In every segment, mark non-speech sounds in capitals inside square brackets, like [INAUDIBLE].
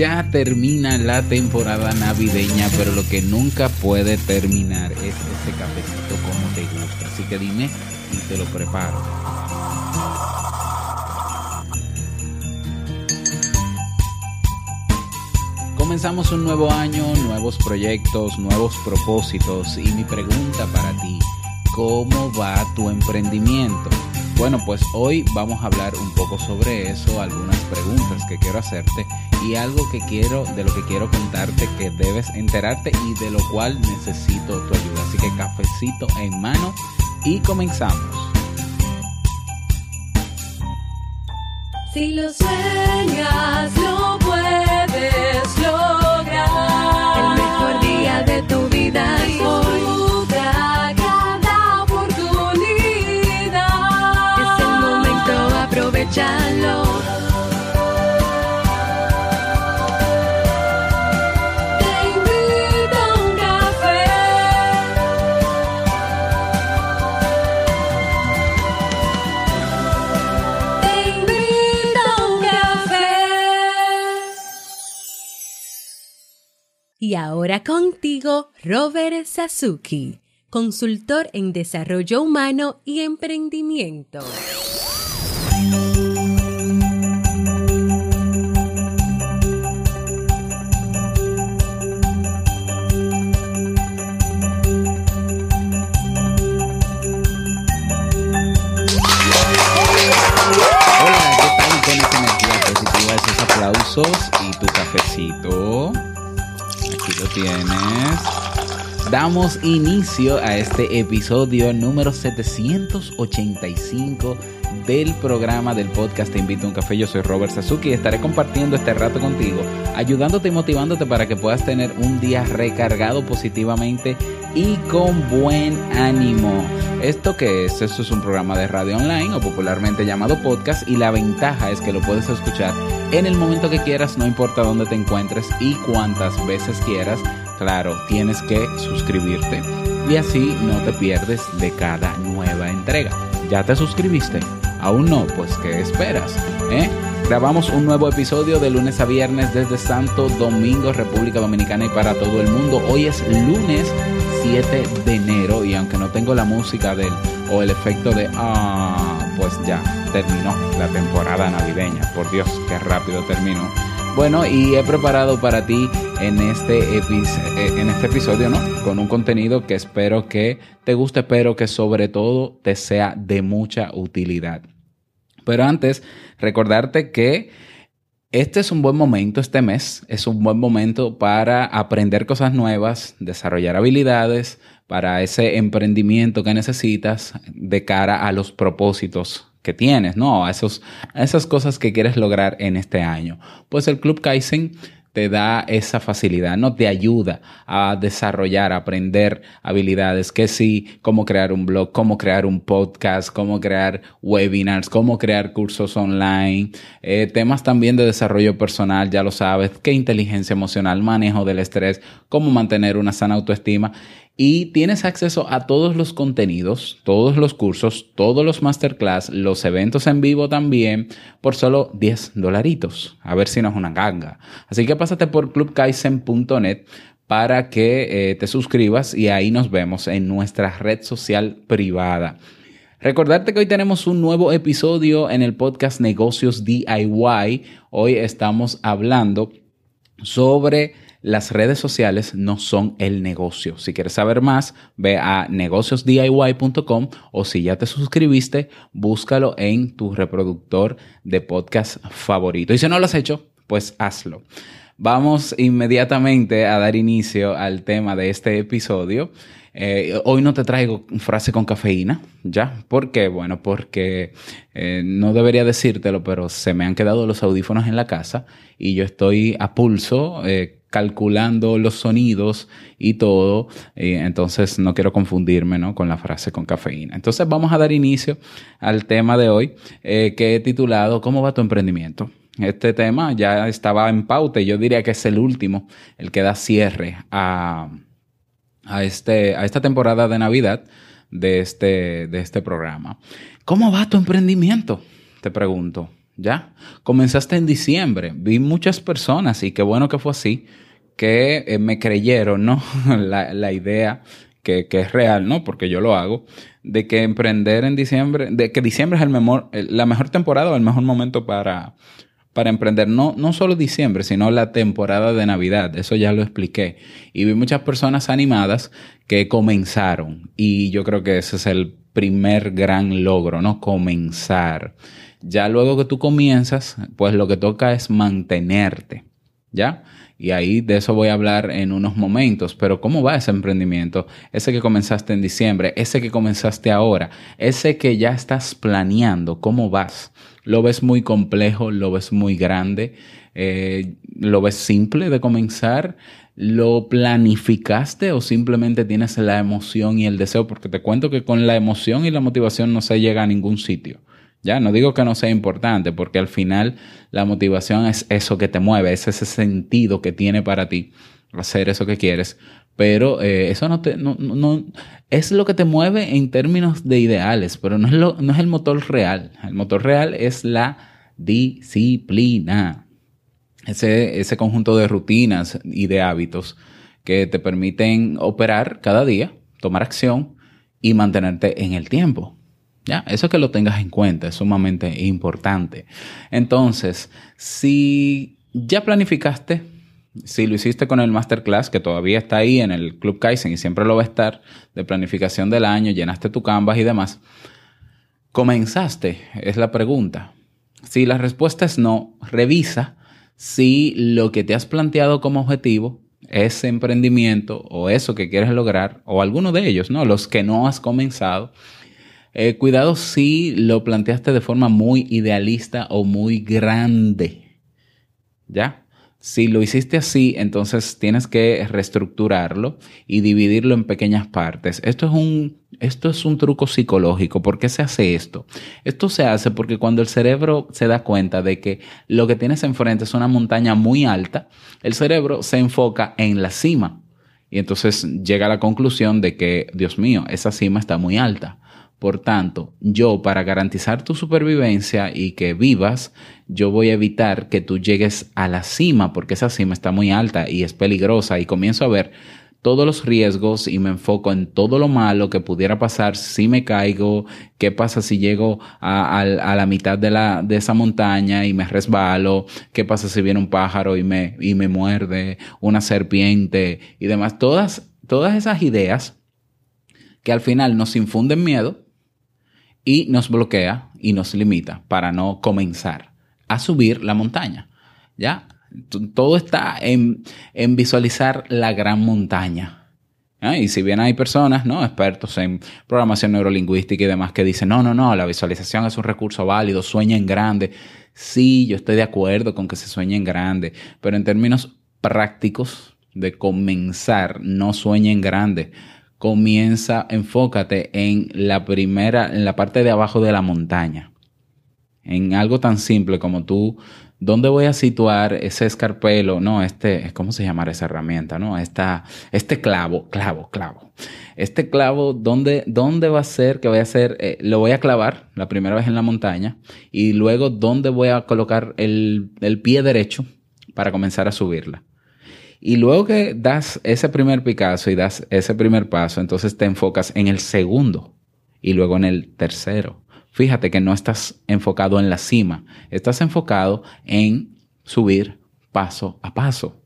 ya termina la temporada navideña, pero lo que nunca puede terminar es ese cafecito como te gusta. Así que dime y te lo preparo. Comenzamos un nuevo año, nuevos proyectos, nuevos propósitos y mi pregunta para ti, ¿cómo va tu emprendimiento? Bueno, pues hoy vamos a hablar un poco sobre eso, algunas preguntas que quiero hacerte y algo que quiero, de lo que quiero contarte que debes enterarte y de lo cual necesito tu ayuda. Así que cafecito en mano y comenzamos. Si lo sueñas, lo puedes lograr. El mejor día de tu vida es hoy. Disfruta cada oportunidad. Es el momento, aprovechalo. Y ahora contigo, Robert Sasuki, consultor en desarrollo humano y emprendimiento. Hola, ¿qué tal con esa energía positiva, esos aplausos y tu cafecito? Tienes. Damos inicio a este episodio número 785 del programa del podcast Te invito a un café. Yo soy Robert Sasuki y estaré compartiendo este rato contigo, ayudándote y motivándote para que puedas tener un día recargado positivamente y con buen ánimo. ¿Esto que es? Esto es un programa de radio online o popularmente llamado podcast y la ventaja es que lo puedes escuchar en el momento que quieras, no importa dónde te encuentres y cuántas veces quieras. Claro, tienes que suscribirte y así no te pierdes de cada nueva entrega. ¿Ya te suscribiste? ¿Aún no? Pues ¿qué esperas? ¿Eh? Grabamos un nuevo episodio de lunes a viernes desde Santo Domingo, República Dominicana y para todo el mundo. Hoy es lunes 7 de enero y aunque no tengo la música del o el efecto de ah, pues ya terminó la temporada navideña. Por Dios, qué rápido terminó. Bueno, y he preparado para ti en este, eh, en este episodio, ¿no? Con un contenido que espero que te guste, pero que sobre todo te sea de mucha utilidad. Pero antes, recordarte que este es un buen momento, este mes es un buen momento para aprender cosas nuevas, desarrollar habilidades para ese emprendimiento que necesitas de cara a los propósitos que tienes, ¿no? A, esos, esas cosas que quieres lograr en este año. Pues el Club Kaizen te da esa facilidad, no te ayuda a desarrollar, a aprender habilidades, que sí, cómo crear un blog, cómo crear un podcast, cómo crear webinars, cómo crear cursos online, eh, temas también de desarrollo personal, ya lo sabes, qué inteligencia emocional, manejo del estrés, cómo mantener una sana autoestima y tienes acceso a todos los contenidos, todos los cursos, todos los masterclass, los eventos en vivo también, por solo 10 dolaritos. A ver si no es una ganga. Así que pásate por clubkaisen.net para que eh, te suscribas y ahí nos vemos en nuestra red social privada. Recordarte que hoy tenemos un nuevo episodio en el podcast Negocios DIY. Hoy estamos hablando sobre las redes sociales no son el negocio. Si quieres saber más, ve a negociosdiy.com o si ya te suscribiste, búscalo en tu reproductor de podcast favorito. Y si no lo has hecho, pues hazlo. Vamos inmediatamente a dar inicio al tema de este episodio. Eh, hoy no te traigo frase con cafeína, ¿ya? ¿Por qué? Bueno, porque eh, no debería decírtelo, pero se me han quedado los audífonos en la casa y yo estoy a pulso eh, calculando los sonidos y todo, y entonces no quiero confundirme ¿no? con la frase con cafeína. Entonces vamos a dar inicio al tema de hoy eh, que he titulado ¿Cómo va tu emprendimiento? Este tema ya estaba en pauta y yo diría que es el último, el que da cierre a, a, este, a esta temporada de Navidad de este, de este programa. ¿Cómo va tu emprendimiento? Te pregunto. ¿Ya? Comenzaste en diciembre. Vi muchas personas, y qué bueno que fue así, que eh, me creyeron, ¿no? [LAUGHS] la, idea que, que, es real, ¿no? Porque yo lo hago, de que emprender en diciembre, de que diciembre es el mejor, la mejor temporada o el mejor momento para, para emprender. No, no solo diciembre, sino la temporada de Navidad. Eso ya lo expliqué. Y vi muchas personas animadas que comenzaron. Y yo creo que ese es el primer gran logro, ¿no? Comenzar. Ya luego que tú comienzas, pues lo que toca es mantenerte. ¿Ya? Y ahí de eso voy a hablar en unos momentos. Pero ¿cómo va ese emprendimiento? Ese que comenzaste en diciembre, ese que comenzaste ahora, ese que ya estás planeando, ¿cómo vas? ¿Lo ves muy complejo? ¿Lo ves muy grande? Eh, ¿Lo ves simple de comenzar? ¿Lo planificaste o simplemente tienes la emoción y el deseo? Porque te cuento que con la emoción y la motivación no se llega a ningún sitio. Ya, no digo que no sea importante, porque al final la motivación es eso que te mueve, es ese sentido que tiene para ti hacer eso que quieres. Pero eh, eso no te, no, no, es lo que te mueve en términos de ideales, pero no es, lo, no es el motor real. El motor real es la disciplina. Ese, ese conjunto de rutinas y de hábitos que te permiten operar cada día, tomar acción y mantenerte en el tiempo. Ya, eso que lo tengas en cuenta es sumamente importante. Entonces, si ya planificaste, si lo hiciste con el masterclass, que todavía está ahí en el Club Kaizen y siempre lo va a estar, de planificación del año, llenaste tu canvas y demás, comenzaste, es la pregunta. Si la respuesta es no, revisa si lo que te has planteado como objetivo, ese emprendimiento o eso que quieres lograr, o alguno de ellos, ¿no? Los que no has comenzado, eh, cuidado si lo planteaste de forma muy idealista o muy grande. ¿Ya? Si lo hiciste así, entonces tienes que reestructurarlo y dividirlo en pequeñas partes. Esto es un, esto es un truco psicológico. ¿Por qué se hace esto? Esto se hace porque cuando el cerebro se da cuenta de que lo que tienes enfrente es una montaña muy alta, el cerebro se enfoca en la cima. Y entonces llega a la conclusión de que, Dios mío, esa cima está muy alta. Por tanto, yo para garantizar tu supervivencia y que vivas, yo voy a evitar que tú llegues a la cima porque esa cima está muy alta y es peligrosa y comienzo a ver todos los riesgos y me enfoco en todo lo malo que pudiera pasar si me caigo, qué pasa si llego a, la mitad de, de esa montaña y me resbalo, qué pasa si viene un pájaro y me, y me muerde, una serpiente y demás. Todas, todas esas ideas que al final nos infunden miedo y nos bloquea y nos limita para no comenzar a subir la montaña. ¿Ya? Todo está en, visualizar la gran montaña. Y si bien hay personas, ¿no? Expertos en programación neurolingüística y demás que dicen, no, no, no, la visualización es un recurso válido, sueña en grande. Sí, yo estoy de acuerdo con que se sueñe en grande, pero en términos prácticos de comenzar, no sueñe en grande comienza, enfócate en la primera, en la parte de abajo de la montaña. En algo tan simple como tú, ¿dónde voy a situar ese escarpelo? No, este, ¿cómo se llama esa herramienta? No, Esta, este clavo, clavo, clavo. Este clavo, ¿dónde, dónde va a ser que voy a hacer? Eh, lo voy a clavar la primera vez en la montaña y luego, ¿dónde voy a colocar el, el pie derecho para comenzar a subirla? Y luego que das ese primer Picasso y das ese primer paso, entonces te enfocas en el segundo y luego en el tercero. Fíjate que no estás enfocado en la cima, estás enfocado en subir paso a paso.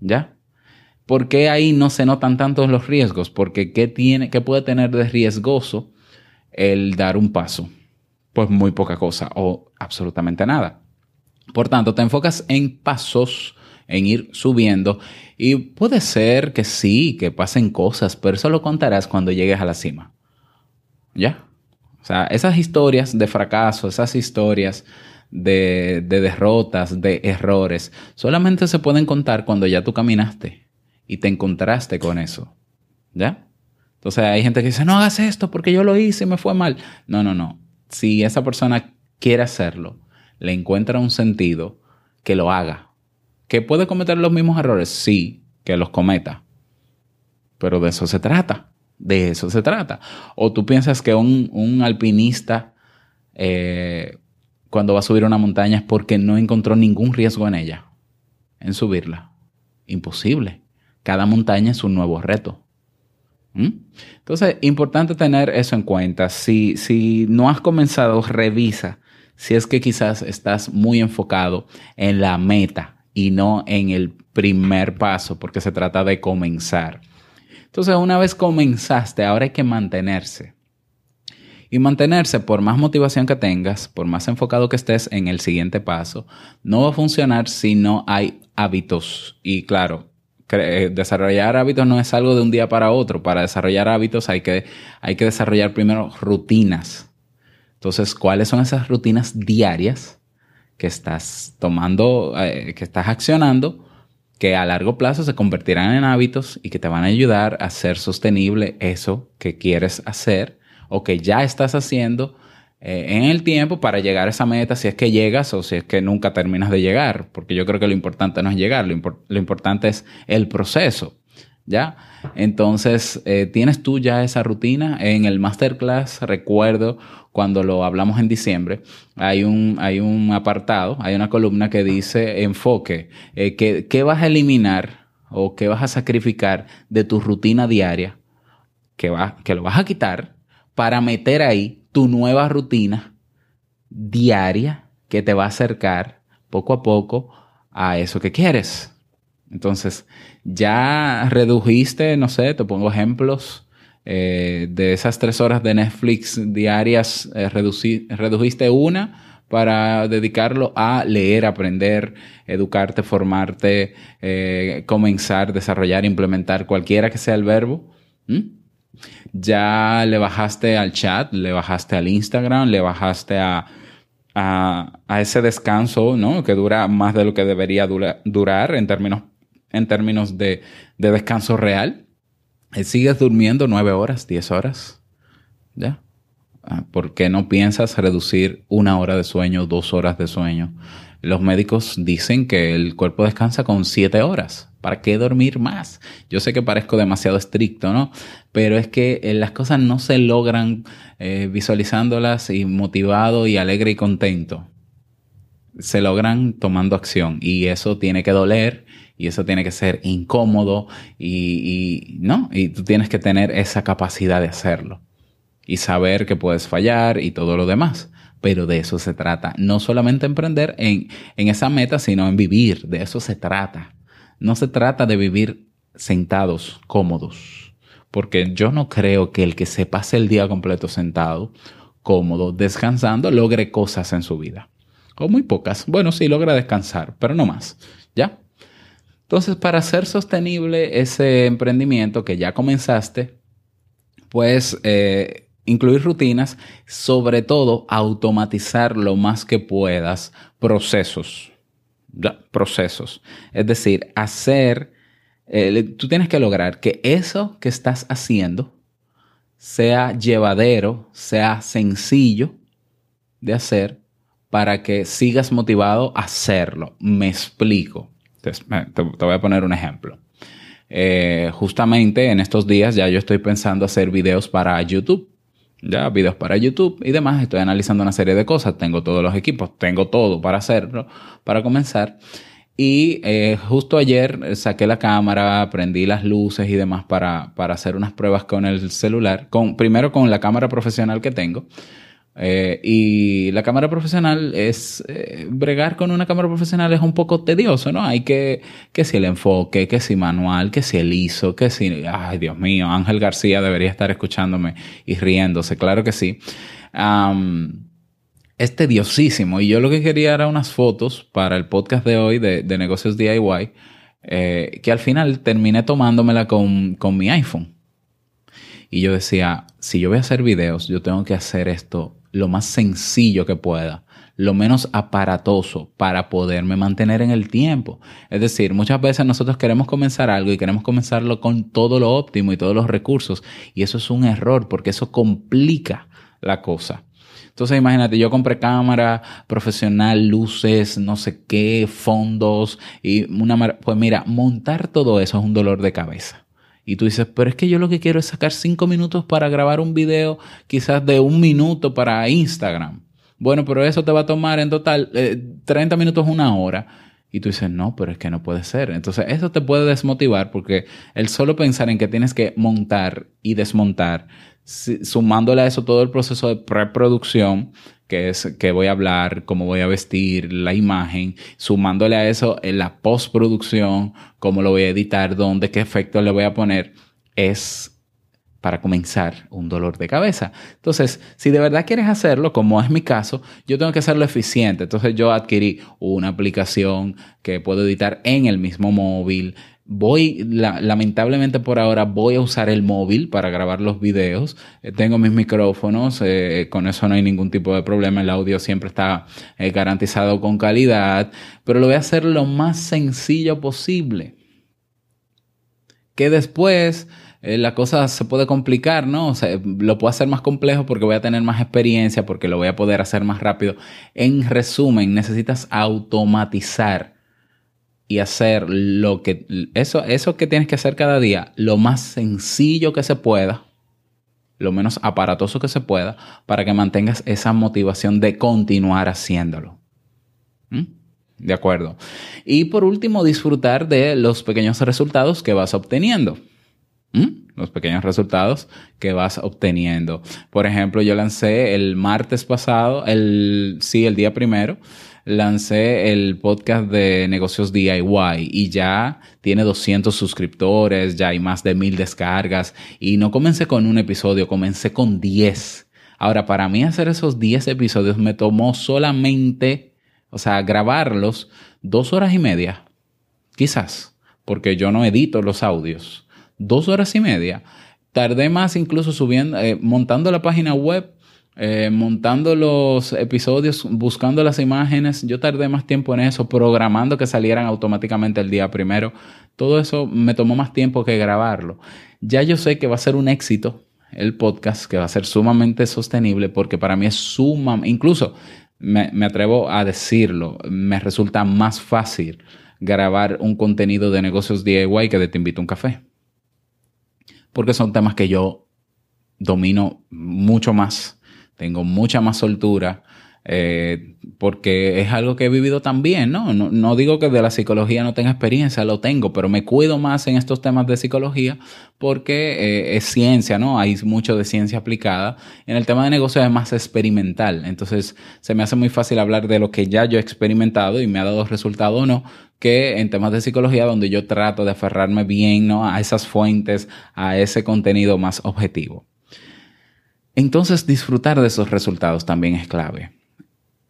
¿Ya? ¿Por qué ahí no se notan tantos los riesgos? Porque ¿qué, tiene, qué puede tener de riesgoso el dar un paso? Pues muy poca cosa o absolutamente nada. Por tanto, te enfocas en pasos en ir subiendo. Y puede ser que sí, que pasen cosas, pero eso lo contarás cuando llegues a la cima. ¿Ya? O sea, esas historias de fracaso, esas historias de, de derrotas, de errores, solamente se pueden contar cuando ya tú caminaste y te encontraste con eso. ¿Ya? Entonces hay gente que dice, no hagas esto porque yo lo hice y me fue mal. No, no, no. Si esa persona quiere hacerlo, le encuentra un sentido, que lo haga. ¿Que puede cometer los mismos errores? Sí, que los cometa. Pero de eso se trata. De eso se trata. O tú piensas que un, alpinista eh, cuando va a subir una montaña es porque no encontró ningún riesgo en ella, en subirla. Imposible. Cada montaña es un nuevo reto. ¿Mm? Entonces, importante tener eso en cuenta. Si, si no has comenzado, revisa si es que quizás estás muy enfocado en la meta y no en el primer paso, porque se trata de comenzar. Entonces, una vez comenzaste, ahora hay que mantenerse. Y mantenerse, por más motivación que tengas, por más enfocado que estés en el siguiente paso, no va a funcionar si no hay hábitos. Y claro, eh, desarrollar hábitos no es algo de un día para otro. Para desarrollar hábitos hay que, hay que desarrollar primero rutinas. Entonces, ¿cuáles son esas rutinas diarias que estás tomando, eh, que estás accionando, que a largo plazo se convertirán en hábitos y que te van a ayudar a hacer sostenible eso que quieres hacer o que ya estás haciendo eh, en el tiempo para llegar a esa meta, si es que llegas o si es que nunca terminas de llegar, porque yo creo que lo importante no es llegar, lo, importante es el proceso, ¿ya? Entonces, eh, ¿tienes tú ya esa rutina? En el masterclass, recuerdo cuando lo hablamos en diciembre, hay un, hay un apartado, hay una columna que dice enfoque, eh, que, ¿qué vas a eliminar o qué vas a sacrificar de tu rutina diaria? Que, va, que lo vas a quitar para meter ahí tu nueva rutina diaria que te va a acercar poco a poco a eso que quieres. Entonces, ya redujiste, no sé, te pongo ejemplos, eh, de esas tres horas de Netflix diarias, eh, redujiste una para dedicarlo a leer, aprender, educarte, formarte, eh, comenzar, desarrollar, implementar cualquiera que sea el verbo ya le bajaste al chat, le bajaste al Instagram, le bajaste a, a, ese descanso, ¿no? Que dura más de lo que debería durar en términos, en términos de, de descanso real. Eh, ¿Sigues durmiendo nueve horas, diez horas? ¿Ya? Ah, ¿Por qué no piensas reducir una hora de sueño, dos horas de sueño? Los médicos dicen que el cuerpo descansa con siete horas. ¿Para qué dormir más? Yo sé que parezco demasiado estricto, ¿no? Pero es que eh, las cosas no se logran eh, visualizándolas y motivado y alegre y contento. Se logran tomando acción y eso tiene que doler y eso tiene que ser incómodo y, no, y tú tienes que tener esa capacidad de hacerlo y saber que puedes fallar y todo lo demás. Pero de eso se trata. No solamente emprender en, en esa meta, sino en vivir. De eso se trata. No se trata de vivir sentados, cómodos, porque yo no creo que el que se pase el día completo sentado, cómodo, descansando, logre cosas en su vida. O muy pocas. Bueno, sí, logra descansar, pero no más. ¿Ya? Entonces, para hacer sostenible ese emprendimiento que ya comenzaste, pues eh, incluir rutinas, sobre todo automatizar lo más que puedas procesos procesos. Es decir, hacer, eh, tú tienes que lograr que eso que estás haciendo sea llevadero, sea sencillo de hacer para que sigas motivado a hacerlo. Me explico. Te, voy a poner un ejemplo. Eh, justamente en estos días ya yo estoy pensando hacer videos para YouTube ya videos para YouTube y demás. Estoy analizando una serie de cosas. Tengo todos los equipos, tengo todo para hacerlo, para comenzar. Y eh, justo ayer saqué la cámara, prendí las luces y demás para, para hacer unas pruebas con el celular. Con, primero con la cámara profesional que tengo eh, y la cámara profesional es, eh, bregar con una cámara profesional es un poco tedioso, ¿no? Hay que, que si el enfoque, que si manual, que si el ISO, que si, ay Dios mío, Ángel García debería estar escuchándome y riéndose, claro que sí. es tediosísimo y yo lo que quería era unas fotos para el podcast de hoy de, de negocios DIY, eh, que al final terminé tomándomela con, con mi iPhone. Y yo decía, si yo voy a hacer videos, yo tengo que hacer esto lo más sencillo que pueda, lo menos aparatoso para poderme mantener en el tiempo. Es decir, muchas veces nosotros queremos comenzar algo y queremos comenzarlo con todo lo óptimo y todos los recursos y eso es un error porque eso complica la cosa. Entonces imagínate, yo compré cámara profesional, luces, no sé qué, fondos y una... Pues mira, montar todo eso es un dolor de cabeza. Y tú dices, pero es que yo lo que quiero es sacar cinco minutos para grabar un video, quizás de un minuto para Instagram. Bueno, pero eso te va a tomar en total eh, 30 minutos, una hora. Y tú dices, no, pero es que no puede ser. Entonces, eso te puede desmotivar porque el solo pensar en que tienes que montar y desmontar, sumándole a eso todo el proceso de preproducción, que es que voy a hablar, cómo voy a vestir, la imagen, sumándole a eso en la postproducción, cómo lo voy a editar, dónde, qué efecto le voy a poner, es para comenzar un dolor de cabeza. Entonces, si de verdad quieres hacerlo, como es mi caso, yo tengo que hacerlo eficiente. Entonces, yo adquirí una aplicación que puedo editar en el mismo móvil. Voy, lamentablemente por ahora, voy a usar el móvil para grabar los videos. Eh, tengo mis micrófonos, eh, con eso no hay ningún tipo de problema. El audio siempre está eh, garantizado con calidad, pero lo voy a hacer lo más sencillo posible. Que después la cosa se puede complicar, ¿no? O sea, lo puedo hacer más complejo porque voy a tener más experiencia, porque lo voy a poder hacer más rápido. En resumen, necesitas automatizar y hacer lo que eso eso que tienes que hacer cada día lo más sencillo que se pueda lo menos aparatoso que se pueda para que mantengas esa motivación de continuar haciéndolo ¿Mm? de acuerdo y por último disfrutar de los pequeños resultados que vas obteniendo ¿Mm? los pequeños resultados que vas obteniendo. Por ejemplo, yo lancé el martes pasado, el, sí, el día primero, lancé el podcast de negocios DIY y ya tiene 200 suscriptores, ya hay más de mil descargas y no comencé con un episodio, comencé con 10. Ahora, para mí hacer esos 10 episodios me tomó solamente, o sea, grabarlos dos horas y media, quizás, porque yo no edito los audios dos horas y media. Tardé más incluso subiendo, eh, montando la página web, eh, montando los episodios, buscando las imágenes. Yo tardé más tiempo en eso, programando que salieran automáticamente el día primero. Todo eso me tomó más tiempo que grabarlo. Ya yo sé que va a ser un éxito el podcast, que va a ser sumamente sostenible, porque para mí es sumamente, incluso me, me atrevo a decirlo, me resulta más fácil grabar un contenido de negocios DIY que de Te invito a un café porque son temas que yo domino mucho más, tengo mucha más soltura, eh, porque es algo que he vivido también, ¿no? ¿no? ¿no? digo que de la psicología no tenga experiencia, lo tengo, pero me cuido más en estos temas de psicología porque eh, es ciencia, ¿no? Hay mucho de ciencia aplicada. En el tema de negocios es más experimental, entonces se me hace muy fácil hablar de lo que ya yo he experimentado y me ha dado resultado o no, que en temas de psicología donde yo trato de aferrarme bien ¿no? a esas fuentes, a ese contenido más objetivo. Entonces disfrutar de esos resultados también es clave.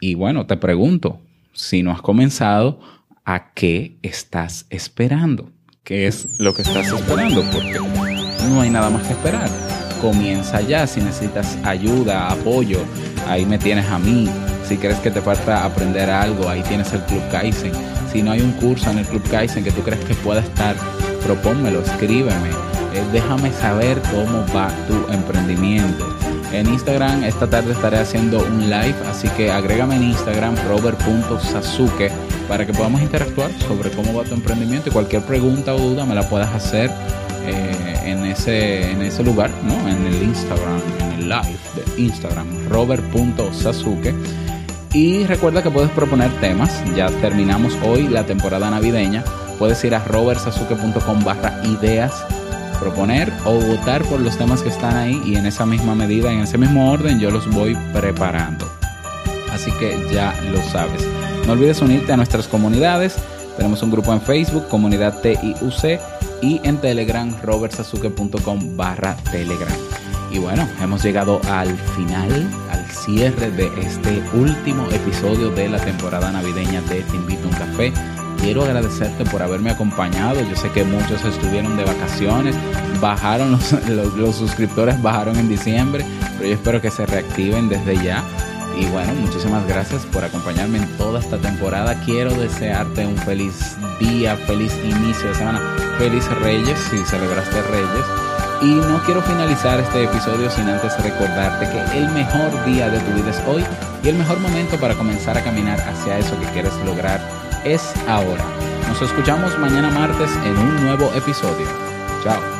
Y bueno, te pregunto, si no has comenzado, ¿a qué estás esperando? ¿Qué es lo que estás esperando? Porque no hay nada más que esperar. Comienza ya si necesitas ayuda, apoyo. Ahí me tienes a mí. Si crees que te falta aprender algo, ahí tienes el Club Kaizen. Si no hay un curso en el Club Kaizen que tú crees que pueda estar, propónmelo, escríbeme. Eh, déjame saber cómo va tu emprendimiento en Instagram. Esta tarde estaré haciendo un live, así que agrégame en Instagram robert.sasuke para que podamos interactuar sobre cómo va tu emprendimiento y cualquier pregunta o duda me la puedas hacer eh, en, ese, en ese lugar, ¿no? en el Instagram, en el live de Instagram, robert.sasuke. Y recuerda que puedes proponer temas. Ya terminamos hoy la temporada navideña. Puedes ir a robertsasuke.com barra ideas proponer o votar por los temas que están ahí y en esa misma medida, en ese mismo orden, yo los voy preparando. Así que ya lo sabes. No olvides unirte a nuestras comunidades. Tenemos un grupo en Facebook, comunidad TIUC, y en Telegram, robertsasuke.com barra Telegram. Y bueno, hemos llegado al final, al cierre de este último episodio de la temporada navideña de Te Invito a un Café quiero agradecerte por haberme acompañado. Yo sé que muchos estuvieron de vacaciones, bajaron [LAUGHS] los, los, suscriptores, bajaron en diciembre, pero yo espero que se reactiven desde ya. Y bueno, muchísimas gracias por acompañarme en toda esta temporada. Quiero desearte un feliz día, feliz inicio de semana, feliz Reyes si celebraste Reyes. Y no quiero finalizar este episodio sin antes recordarte que el mejor día de tu vida es hoy y el mejor momento para comenzar a caminar hacia eso que quieres lograr es ahora. Nos escuchamos mañana martes en un nuevo episodio. Chao.